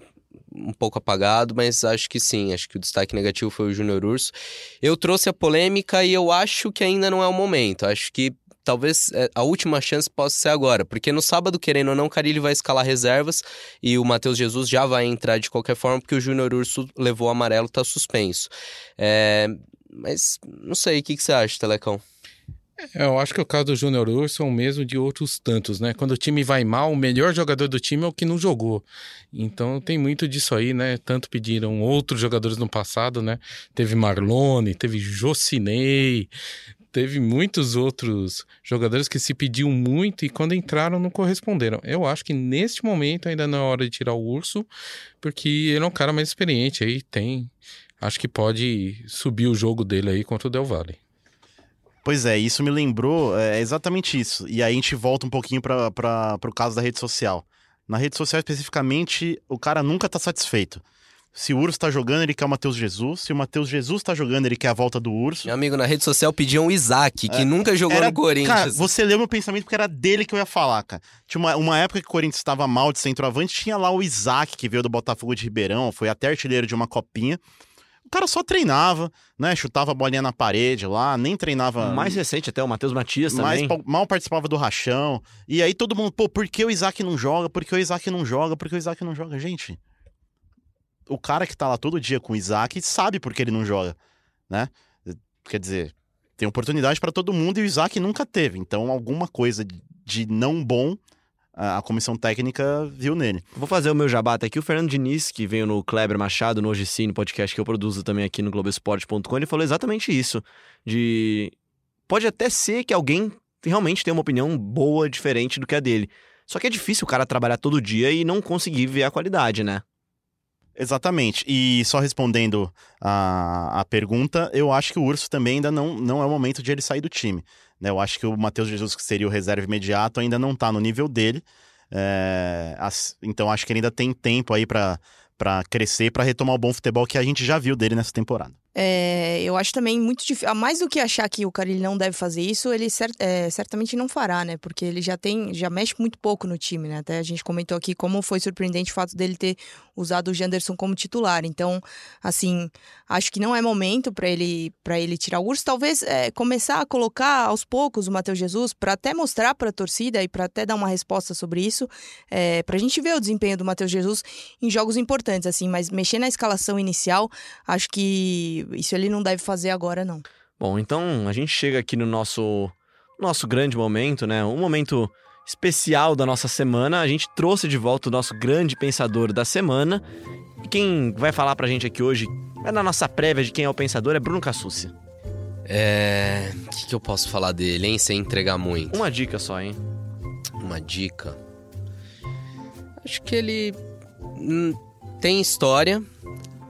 um pouco apagado, mas acho que sim. Acho que o destaque negativo foi o Júnior Urso. Eu trouxe a polêmica e eu acho que ainda não é o momento. Acho que talvez é, a última chance possa ser agora. Porque no sábado, querendo ou não, o Carilli vai escalar reservas e o Matheus Jesus já vai entrar de qualquer forma, porque o Júnior Urso levou o amarelo, tá suspenso. É, mas não sei, o que, que você acha, Telecão? É, Eu acho que o caso do Júnior Urso é o mesmo de outros tantos, né? Quando o time vai mal, o melhor jogador do time é o que não jogou. Então tem muito disso aí, né? Tanto pediram outros jogadores no passado, né? Teve Marlone, teve Jocinei, teve muitos outros jogadores que se pediu muito e quando entraram não corresponderam. Eu acho que neste momento ainda não é hora de tirar o Urso, porque ele é um cara mais experiente aí, tem. Acho que pode subir o jogo dele aí contra o Del Valle. Pois é, isso me lembrou é, exatamente isso. E aí a gente volta um pouquinho para o caso da rede social. Na rede social, especificamente, o cara nunca tá satisfeito. Se o Urso tá jogando, ele quer o Matheus Jesus. Se o Matheus Jesus tá jogando, ele quer a volta do Urso. Meu amigo, na rede social pediam o Isaac, que nunca jogou Era- no Corinthians. Cara, você leu meu pensamento porque era dele que eu ia falar, cara. Tinha uma, uma época que o Corinthians estava mal de centroavante, tinha lá o Isaac, que veio do Botafogo de Ribeirão, foi até artilheiro de uma copinha. O cara só treinava, né? Chutava a bolinha na parede lá, nem treinava. Mais recente até, o Matheus Matias mais também. pa- mal participava do rachão. E aí todo mundo, pô, por que o Isaac não joga? Por que o Isaac não joga? Por que o Isaac não joga? Gente, o cara que tá lá todo dia com o Isaac sabe por que ele não joga, né? Quer dizer, tem oportunidade pra todo mundo e o Isaac nunca teve. Então, alguma coisa de não bom a a comissão técnica viu nele. Vou fazer o meu jabata aqui. O Fernando Diniz, que veio no Kleber Machado, no Hoje Sim, no podcast que eu produzo também aqui no Globoesporte.com, ele falou exatamente isso. De. Pode até ser que alguém realmente tenha uma opinião boa, diferente do que a dele. Só que é difícil o cara trabalhar todo dia e não conseguir ver a qualidade, né? Exatamente. E só respondendo a, a pergunta, eu acho que o Urso também ainda não, não é o momento de ele sair do time. né? Eu acho que o Matheus Jesus, que seria o reserva imediato, ainda não tá no nível dele. É, as- então acho que ele ainda tem tempo aí para crescer, pra retomar o bom futebol que a gente já viu dele nessa temporada. É, eu acho também muito difícil. Mais do que achar que o Carilli não deve fazer isso, ele cer- é, certamente não fará, né? Porque ele já tem, já mexe muito pouco no time, né? Até a gente comentou aqui como foi surpreendente o fato dele ter usado o Janderson como titular. Então, assim, acho que não é momento para ele para ele tirar o urso. Talvez é, começar a colocar aos poucos o Matheus Jesus para até mostrar para a torcida e para até dar uma resposta sobre isso, é, para a gente ver o desempenho do Matheus Jesus em jogos importantes, assim. Mas mexer na escalação inicial, acho que isso ele não deve fazer agora, não. Bom, então a gente chega aqui no nosso nosso grande momento, né? Um momento especial da nossa semana. A gente trouxe de volta o nosso grande pensador da semana. E quem vai falar pra gente aqui hoje, é na nossa prévia de quem é o pensador, é Bruno Cassucci. É. O que, que eu posso falar dele, hein? Sem entregar muito. Uma dica só, hein? Uma dica. Acho que ele. hum, tem história,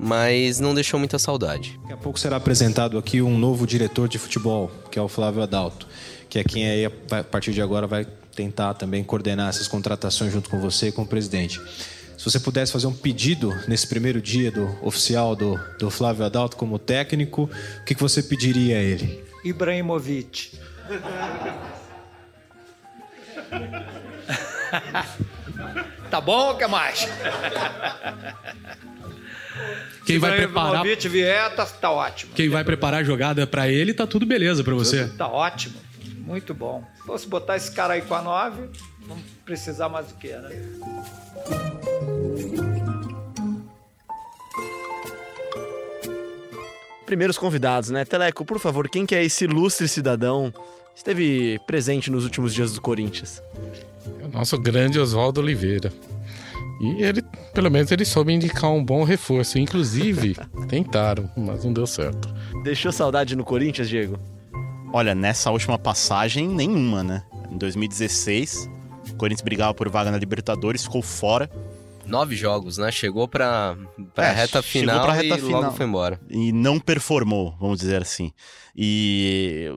mas não deixou muita saudade. Daqui a pouco será apresentado aqui um novo diretor de futebol, que é o Flávio Adalto, que é quem aí, a partir de agora, vai tentar também coordenar essas contratações junto com você e com o presidente. Se você pudesse fazer um pedido nesse primeiro dia do oficial do, do Flávio Adalto como técnico, o que, que você pediria a ele? Ibrahimovic. (laughs) tá bom ou quer mais? (laughs) Quem vai preparar, vier, tá, tá ótimo. quem vai preparar a jogada pra ele, tá tudo beleza pra você. Tá ótimo. Muito bom. Se botar esse cara aí com a 9, não precisar mais do que, né? Primeiros convidados, né? Teleco, por favor, quem que é esse ilustre cidadão que esteve presente nos últimos dias do Corinthians? É o nosso grande Oswaldo Oliveira. E ele, pelo menos, ele soube indicar um bom reforço. Inclusive, (laughs) tentaram, mas não deu certo. Deixou saudade no Corinthians, Diego? Olha, nessa última passagem, nenhuma, né? Em 2016, o Corinthians brigava por vaga na Libertadores, ficou fora. Nove jogos, né? Chegou pra, pra É, reta chegou final pra reta e final. logo foi embora. e não performou, vamos dizer assim. E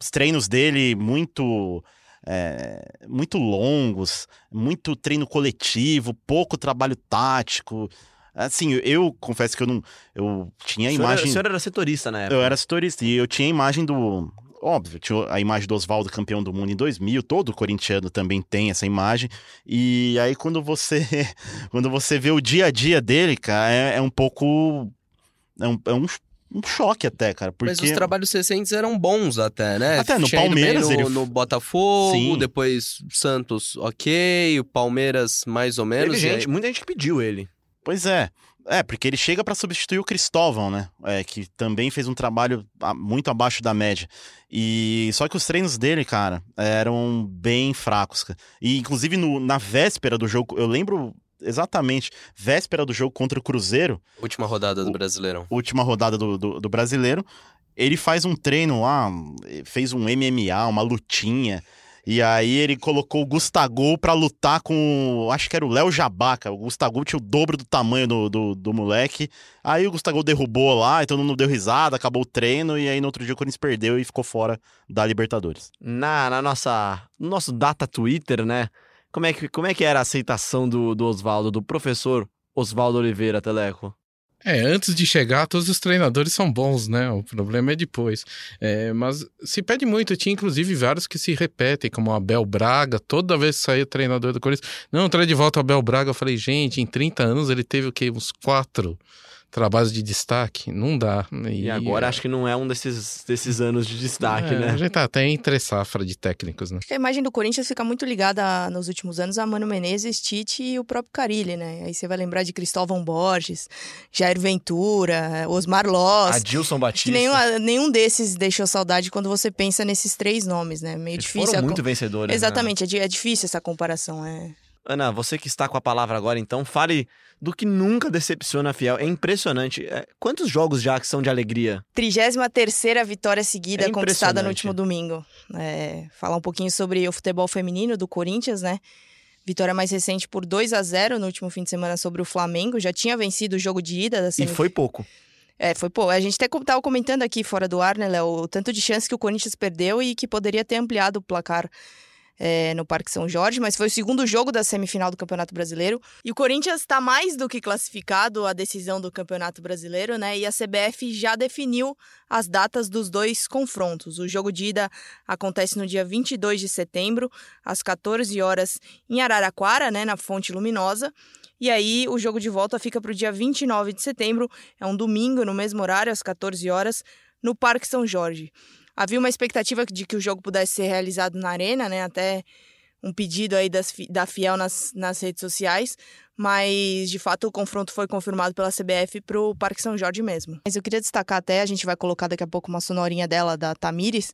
os treinos dele muito é, muito longos, muito treino coletivo, pouco trabalho tático. Assim, eu confesso que eu não eu tinha a senhor, era, imagem o senhor era setorista na época. eu era setorista e eu tinha a imagem do. Óbvio, tinha a imagem do Oswaldo campeão do mundo em 2000, todo corintiano também tem essa imagem. E aí, quando você (laughs) quando você vê o dia a dia dele, cara, é, é um pouco. É um, é um, um choque até, cara. Porque... Mas os trabalhos recentes eram bons até, né? Até no Tinha Palmeiras no, ele- no Botafogo, Sim. depois Santos ok, o Palmeiras mais ou menos. Teve e aí- gente, muita gente que pediu ele. Pois é. É, porque ele chega pra substituir o Cristóvão, né? É, que também fez um trabalho muito abaixo da média. E só que os treinos dele, cara, eram bem fracos. cara. E inclusive no- na véspera do jogo, eu lembro exatamente, véspera do jogo contra o Cruzeiro, Última rodada do O- Brasileirão. última rodada do, do, do brasileiro, ele faz um treino lá, fez um MMA, uma lutinha. E aí ele colocou o Gustavo pra lutar com, acho que era o Léo Jabaca. O Gustavo tinha o dobro do tamanho do, do, do moleque. Aí o Gustavo derrubou lá, então não deu risada, acabou o treino. E aí no outro dia o Corinthians perdeu e ficou fora da Libertadores. Na, na nossa, no nosso data Twitter, né? Como é que, como é que era a aceitação do, do Oswaldo, do professor Oswaldo Oliveira, Teleco? É, antes de chegar, todos os treinadores são bons, né? O problema é depois. É, mas se pede muito, tinha inclusive vários que se repetem, como o Abel Braga, toda vez que saía treinador do Corinthians. Não, traz de volta o Abel Braga. Eu falei, gente, em 30 anos ele teve o quê? Uns quatro trabalhos de destaque? Não dá. E, agora acho que não é um desses, desses anos de destaque, é, né? A gente tá até entre safra de técnicos, né? A imagem do Corinthians fica muito ligada nos últimos anos a Mano Menezes, Tite e o próprio Carilli, né? Aí você vai lembrar de Cristóvão Borges, Jair Ventura, Osmar Loss. Adilson Batista. que nenhum, nenhum desses deixou saudade quando você pensa nesses três nomes, né? Meio Eles difícil. foram a muito com- vencedores. né? Exatamente, é, di- é difícil essa comparação. É. Ana, você que está com a palavra agora, então, fale do que nunca decepciona a Fiel. É impressionante. É, quantos jogos já que são de alegria? 33 vitória seguida É conquistada no último domingo. É, falar um pouquinho sobre o futebol feminino do Corinthians, né? Vitória mais recente por 2 a 0 no último fim de semana sobre o Flamengo. Já tinha vencido o jogo de ida da E foi pouco. É, foi pô. A gente até co- tava comentando aqui fora do ar, né, Léo? O tanto de chance que o Corinthians perdeu e que poderia ter ampliado o placar é, no Parque São Jorge, mas foi o segundo jogo da semifinal do Campeonato Brasileiro. E o Corinthians está mais do que classificado à decisão do Campeonato Brasileiro, né? E a CBF já definiu as datas dos dois confrontos. O jogo de ida acontece no dia 22 de setembro, às 14 horas, em Araraquara, né, na Fonte Luminosa. E aí o jogo de volta fica para o dia 29 de setembro, é um domingo, no mesmo horário, às 14 horas, no Parque São Jorge. Havia uma expectativa de que o jogo pudesse ser realizado na Arena, né? Até um pedido aí das, da Fiel nas, nas redes sociais, mas de fato o confronto foi confirmado pela CBF para o Parque São Jorge mesmo. Mas eu queria destacar até, a gente vai colocar daqui a pouco uma sonorinha dela, da Tamires,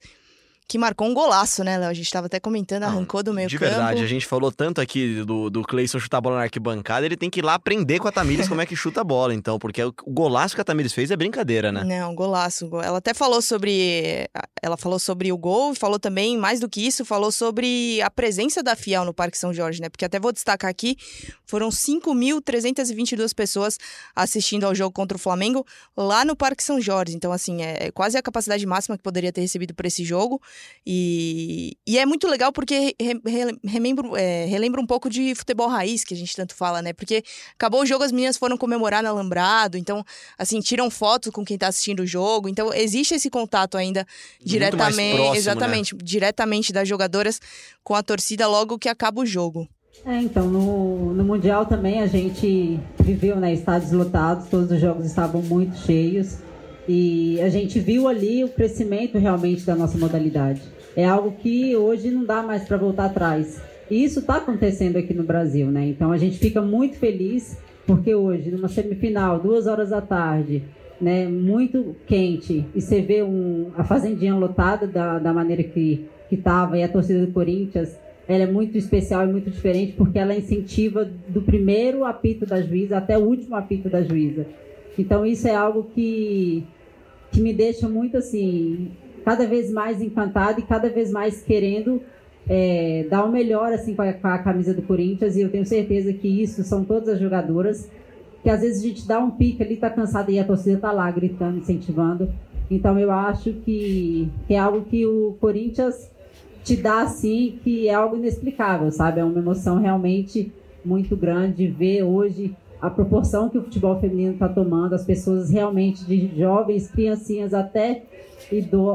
que marcou um golaço, né, Léo? A gente estava até comentando, arrancou do meio de campo. verdade, a gente falou tanto aqui do, do Cleison chutar a bola na arquibancada, ele tem que ir lá aprender com a Tamires como é que chuta a bola, então, porque o, golaço que a Tamires fez é brincadeira, né? Não, golaço. Gol. Ela até falou sobre. Ela falou sobre o gol e falou também, mais do que isso, falou sobre a presença da Fiel no Parque São Jorge, né? Porque até vou destacar aqui: foram 5.322 pessoas assistindo ao jogo contra o Flamengo lá no Parque São Jorge. Então, assim, é quase a capacidade máxima que poderia ter recebido para esse jogo. E, e é muito legal porque re, re, remembro, é, relembra um pouco de futebol raiz, que a gente tanto fala, né? Porque acabou o jogo, as meninas foram comemorar no Alambrado, então assim, tiram foto com quem tá assistindo o jogo. Então, existe esse contato ainda diretamente, próximo, né? exatamente, diretamente das jogadoras com a torcida logo que acaba o jogo. É, então, no, no Mundial também a gente viveu, né, estádios lotados, todos os jogos estavam muito cheios e a gente viu ali o crescimento realmente da nossa modalidade. É algo que hoje não dá mais para voltar atrás. E isso está acontecendo aqui no Brasil, né? Então a gente fica muito feliz porque hoje, numa semifinal, duas horas da tarde, né, muito quente, e você vê um, a fazendinha lotada da, da maneira que estava e a torcida do Corinthians ela é muito especial e muito diferente porque ela incentiva do primeiro apito da juíza até o último apito da juíza. Então isso é algo que, que me deixa muito assim, cada vez mais encantada e cada vez mais querendo é, dar o melhor assim com a, com a camisa do Corinthians e eu tenho certeza que isso são todas as jogadoras que às vezes a gente dá um pique ali, tá cansada e a torcida tá lá gritando, incentivando. Então eu acho que, que é algo que o Corinthians te dá assim, que é algo inexplicável, sabe? É uma emoção realmente muito grande ver hoje a proporção que o futebol feminino está tomando, as pessoas realmente de jovens, criancinhas até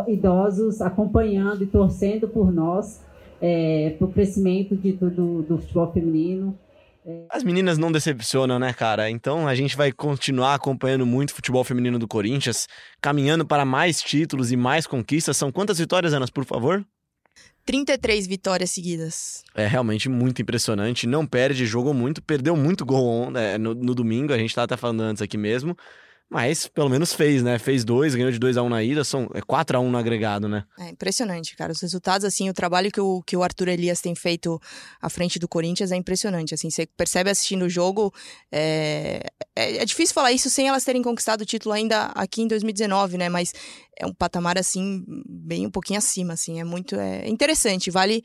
idosos acompanhando e torcendo por nós, é, para o crescimento de, do, do futebol feminino. As meninas não decepcionam, né, cara? Então a gente vai continuar acompanhando muito o futebol feminino do Corinthians, caminhando para mais títulos e mais conquistas. São quantas vitórias, Anas, por favor? 33 vitórias seguidas. É realmente muito impressionante. Não perde, jogou muito, perdeu muito gol né, no, no domingo. A gente estava até falando antes aqui mesmo. Mas pelo menos fez, né? Fez dois, ganhou de 2 a 1 um na ida, são é 4 a 1 um no agregado, né? É impressionante, cara. Os resultados, assim, o trabalho que o, que o Arthur Elias tem feito à frente do Corinthians é impressionante. Assim, você percebe assistindo o jogo. É, é, é difícil falar isso sem elas terem conquistado o título ainda aqui em 2019, né? Mas é um patamar, assim, bem um pouquinho acima, assim. É muito é interessante, vale,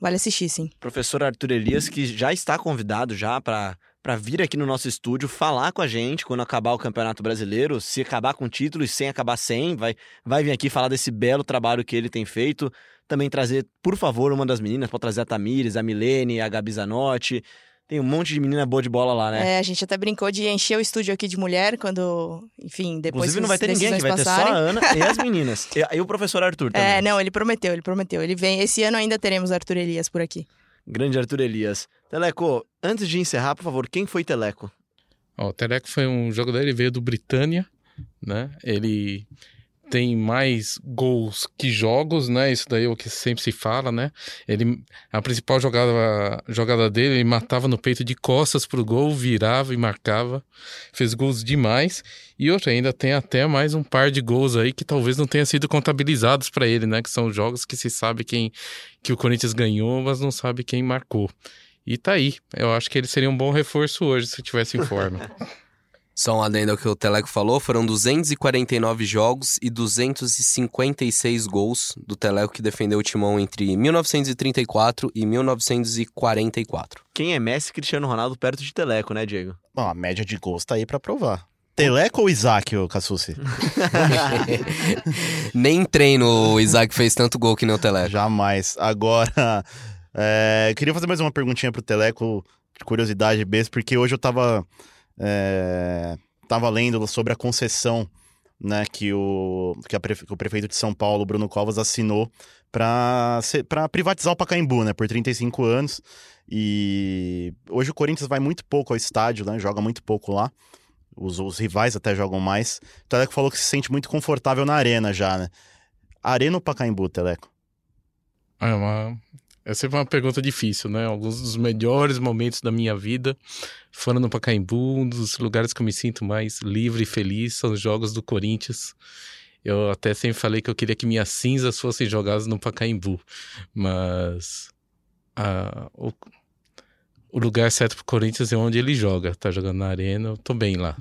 vale assistir, sim. Professor Arthur Elias, que já está convidado já para para vir aqui no nosso estúdio falar com a gente quando acabar o Campeonato Brasileiro, se acabar com título e sem acabar sem, vai, vai vir aqui falar desse belo trabalho que ele tem feito. Também trazer, por favor, uma das meninas, pode trazer a Tamires, a Milene, a Gabi Zanotti. Tem um monte de menina boa de bola lá, né? É, a gente até brincou de encher o estúdio aqui de mulher quando, enfim, depois Inclusive não vai ter ninguém aqui, vai passarem. ter só a Ana e as (laughs) meninas. e, e o professor Arthur também. É, não, ele prometeu, ele prometeu. Ele vem, esse ano ainda teremos Arthur Elias por aqui. Grande Arthur Elias. Teleco, antes de encerrar, por favor, quem foi Teleco? O Teleco foi um jogador, ele veio do Britânia, né? Ele tem mais gols que jogos, né? Isso daí é o que sempre se fala, né? Ele, a principal jogada, jogada dele, ele matava no peito de costas pro gol, virava e marcava. Fez gols demais. E outra, ainda tem até mais um par de gols aí que talvez não tenha sido contabilizados para ele, né? Que são jogos que se sabe quem que o Corinthians ganhou, mas não sabe quem marcou. E tá aí. Eu acho que ele seria um bom reforço hoje se tivesse em forma. (laughs) Só um adendo ao que o Teleco falou, foram 249 jogos e 256 gols do Teleco que defendeu o Timão entre 1934 e 1944. Quem é Messi Cristiano Ronaldo perto de Teleco, né, Diego? Bom, a média de gols tá aí para provar. Teleco ou Isaac, o Cassucci? (laughs) (laughs) Nem treino o Isaac fez tanto gol que nem o Teleco. Jamais. Agora, é, queria fazer mais uma perguntinha pro Teleco, de curiosidade besta, porque hoje eu tava é, tava lendo sobre a concessão né, que, o, que, prefe, que, o prefeito de São Paulo, Bruno Covas, assinou para privatizar o Pacaembu, né, por 35 anos. E hoje o Corinthians vai muito pouco ao estádio, né, joga muito pouco lá. Os, os rivais até jogam mais. O Teleco falou que se sente muito confortável na arena já, né? Arena ou Pacaembu, Teleco? É uma, é sempre uma pergunta difícil, né? Alguns dos melhores momentos da minha vida foram no Pacaembu, um dos lugares que eu me sinto mais livre e feliz são os jogos do Corinthians. Eu até sempre falei que eu queria que minhas cinzas fossem jogadas no Pacaembu, mas a, o, o lugar certo pro Corinthians é onde ele joga. Tá jogando na arena, eu tô bem lá.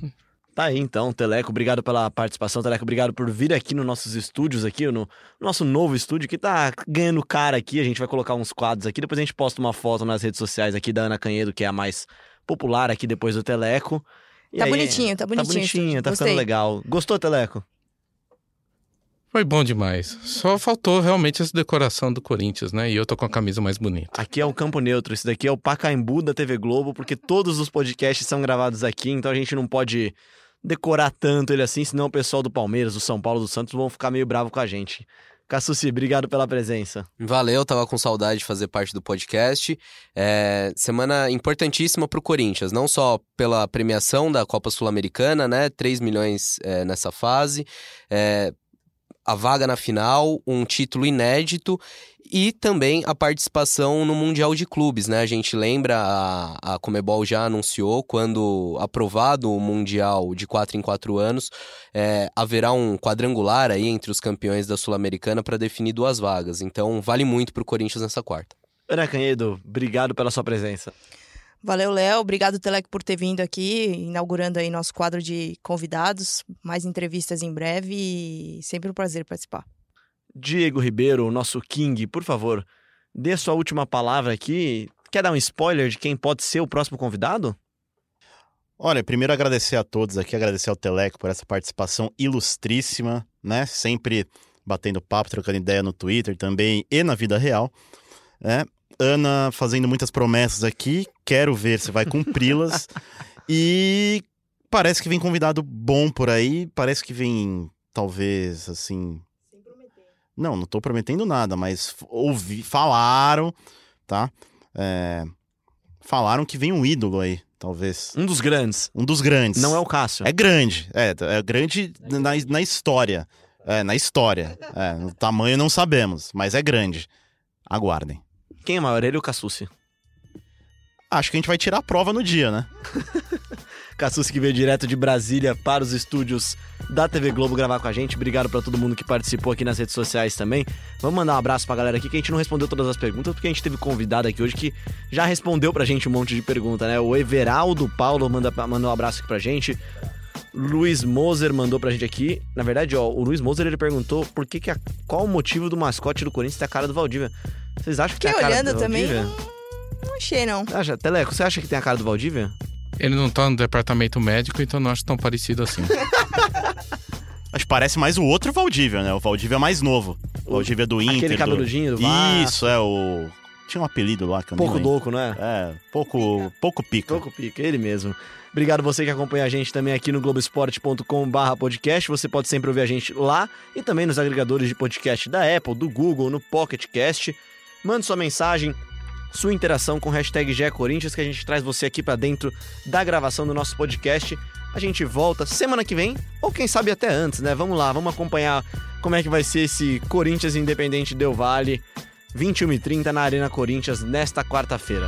Tá aí então, Teleco, obrigado pela participação, Teleco, obrigado por vir aqui nos nossos estúdios aqui, no nosso novo estúdio que tá ganhando cara aqui, a gente vai colocar uns quadros aqui, depois a gente posta uma foto nas redes sociais aqui da Ana Canhedo, que é a mais popular aqui depois do Teleco. E tá aí, bonitinho, tá bonitinho. Tá bonitinho, tá ficando legal. Gostou, Teleco? Foi bom demais. Só faltou realmente essa decoração do Corinthians, né? E eu tô com a camisa mais bonita. Aqui é o Campo Neutro, esse daqui é o Pacaembu da TV Globo, porque todos os podcasts são gravados aqui, então a gente não pode decorar tanto ele assim, senão o pessoal do Palmeiras, do São Paulo, do Santos vão ficar meio bravo com a gente. Cassuci, obrigado pela presença. Valeu, tava com saudade de fazer parte do podcast. É, semana importantíssima pro Corinthians, não só pela premiação da Copa Sul-Americana, né? 3 milhões é, nessa fase. É, a vaga na final, um título inédito e também a participação no Mundial de Clubes, né? A gente lembra, a, a Comebol já anunciou, quando aprovado o Mundial de 4 em 4 anos, é, haverá um quadrangular aí entre os campeões da Sul-Americana para definir duas vagas. Então, vale muito para o Corinthians nessa quarta. Ana Canhedo, obrigado pela sua presença. Valeu, Léo. Obrigado, Telec, por ter vindo aqui, inaugurando aí nosso quadro de convidados. Mais entrevistas em breve e sempre um prazer participar. Diego Ribeiro, o nosso King, por favor, dê sua última palavra aqui. Quer dar um spoiler de quem pode ser o próximo convidado? Olha, primeiro agradecer a todos aqui, agradecer ao Teleco por essa participação ilustríssima, né? Sempre batendo papo, trocando ideia no Twitter também e na vida real, né? Ana fazendo muitas promessas aqui, quero ver se vai cumpri-las. (laughs) e parece que vem convidado bom por aí, parece que vem, talvez, assim. Não, não tô prometendo nada, mas ouvi, falaram, tá? É, falaram que vem um ídolo aí, talvez. Um dos grandes. Um dos grandes. Não é o Cássio. É grande, é, é grande na, na história. É, na história. É, no tamanho não sabemos, mas é grande. Aguardem. Quem é maior, ele ou Cassucci? Acho que a gente vai tirar a prova no dia, né? (laughs) Cassucci que veio direto de Brasília para os estúdios da TV Globo gravar com a gente. Obrigado para todo mundo que participou aqui nas redes sociais também. Vamos mandar um abraço pra galera aqui que a gente não respondeu todas as perguntas, porque a gente teve convidado aqui hoje que já respondeu pra gente um monte de pergunta, né? O Everaldo Paulo manda, manda um abraço aqui pra gente. Luiz Moser mandou pra gente aqui. Na verdade, ó, o Luiz Moser ele perguntou por que, que a, qual o motivo do mascote do Corinthians ter a cara do Valdívia. Vocês acham que Fiquei tem a cara olhando do também. Valdívia? Não achei, não. Acha, Teleco, você acha que tem a cara do Valdívia? Ele não tá no departamento médico, então não acho tão parecido assim. (laughs) Acho que parece mais o outro Valdívia, né? O Valdívia mais novo. O Valdívia do Inter. Aquele do- cabeludinho do Vasco. Isso, é o. Tinha um apelido lá que eu Pouco louco, não é? É, pouco, pouco pica. Pouco pica, ele mesmo. Obrigado você que acompanha a gente também aqui no globesport.com.br podcast. Você pode sempre ouvir a gente lá e também nos agregadores de podcast da Apple, do Google, no Pocket Cast. Mande sua mensagem, sua interação com hashtag GECorinthians que a gente traz você aqui pra dentro da gravação do nosso podcast. A gente volta semana que vem, ou quem sabe até antes, né? Vamos lá, vamos acompanhar como é que vai ser esse Corinthians Independente Del Vale, 21h30 na Arena Corinthians nesta quarta-feira.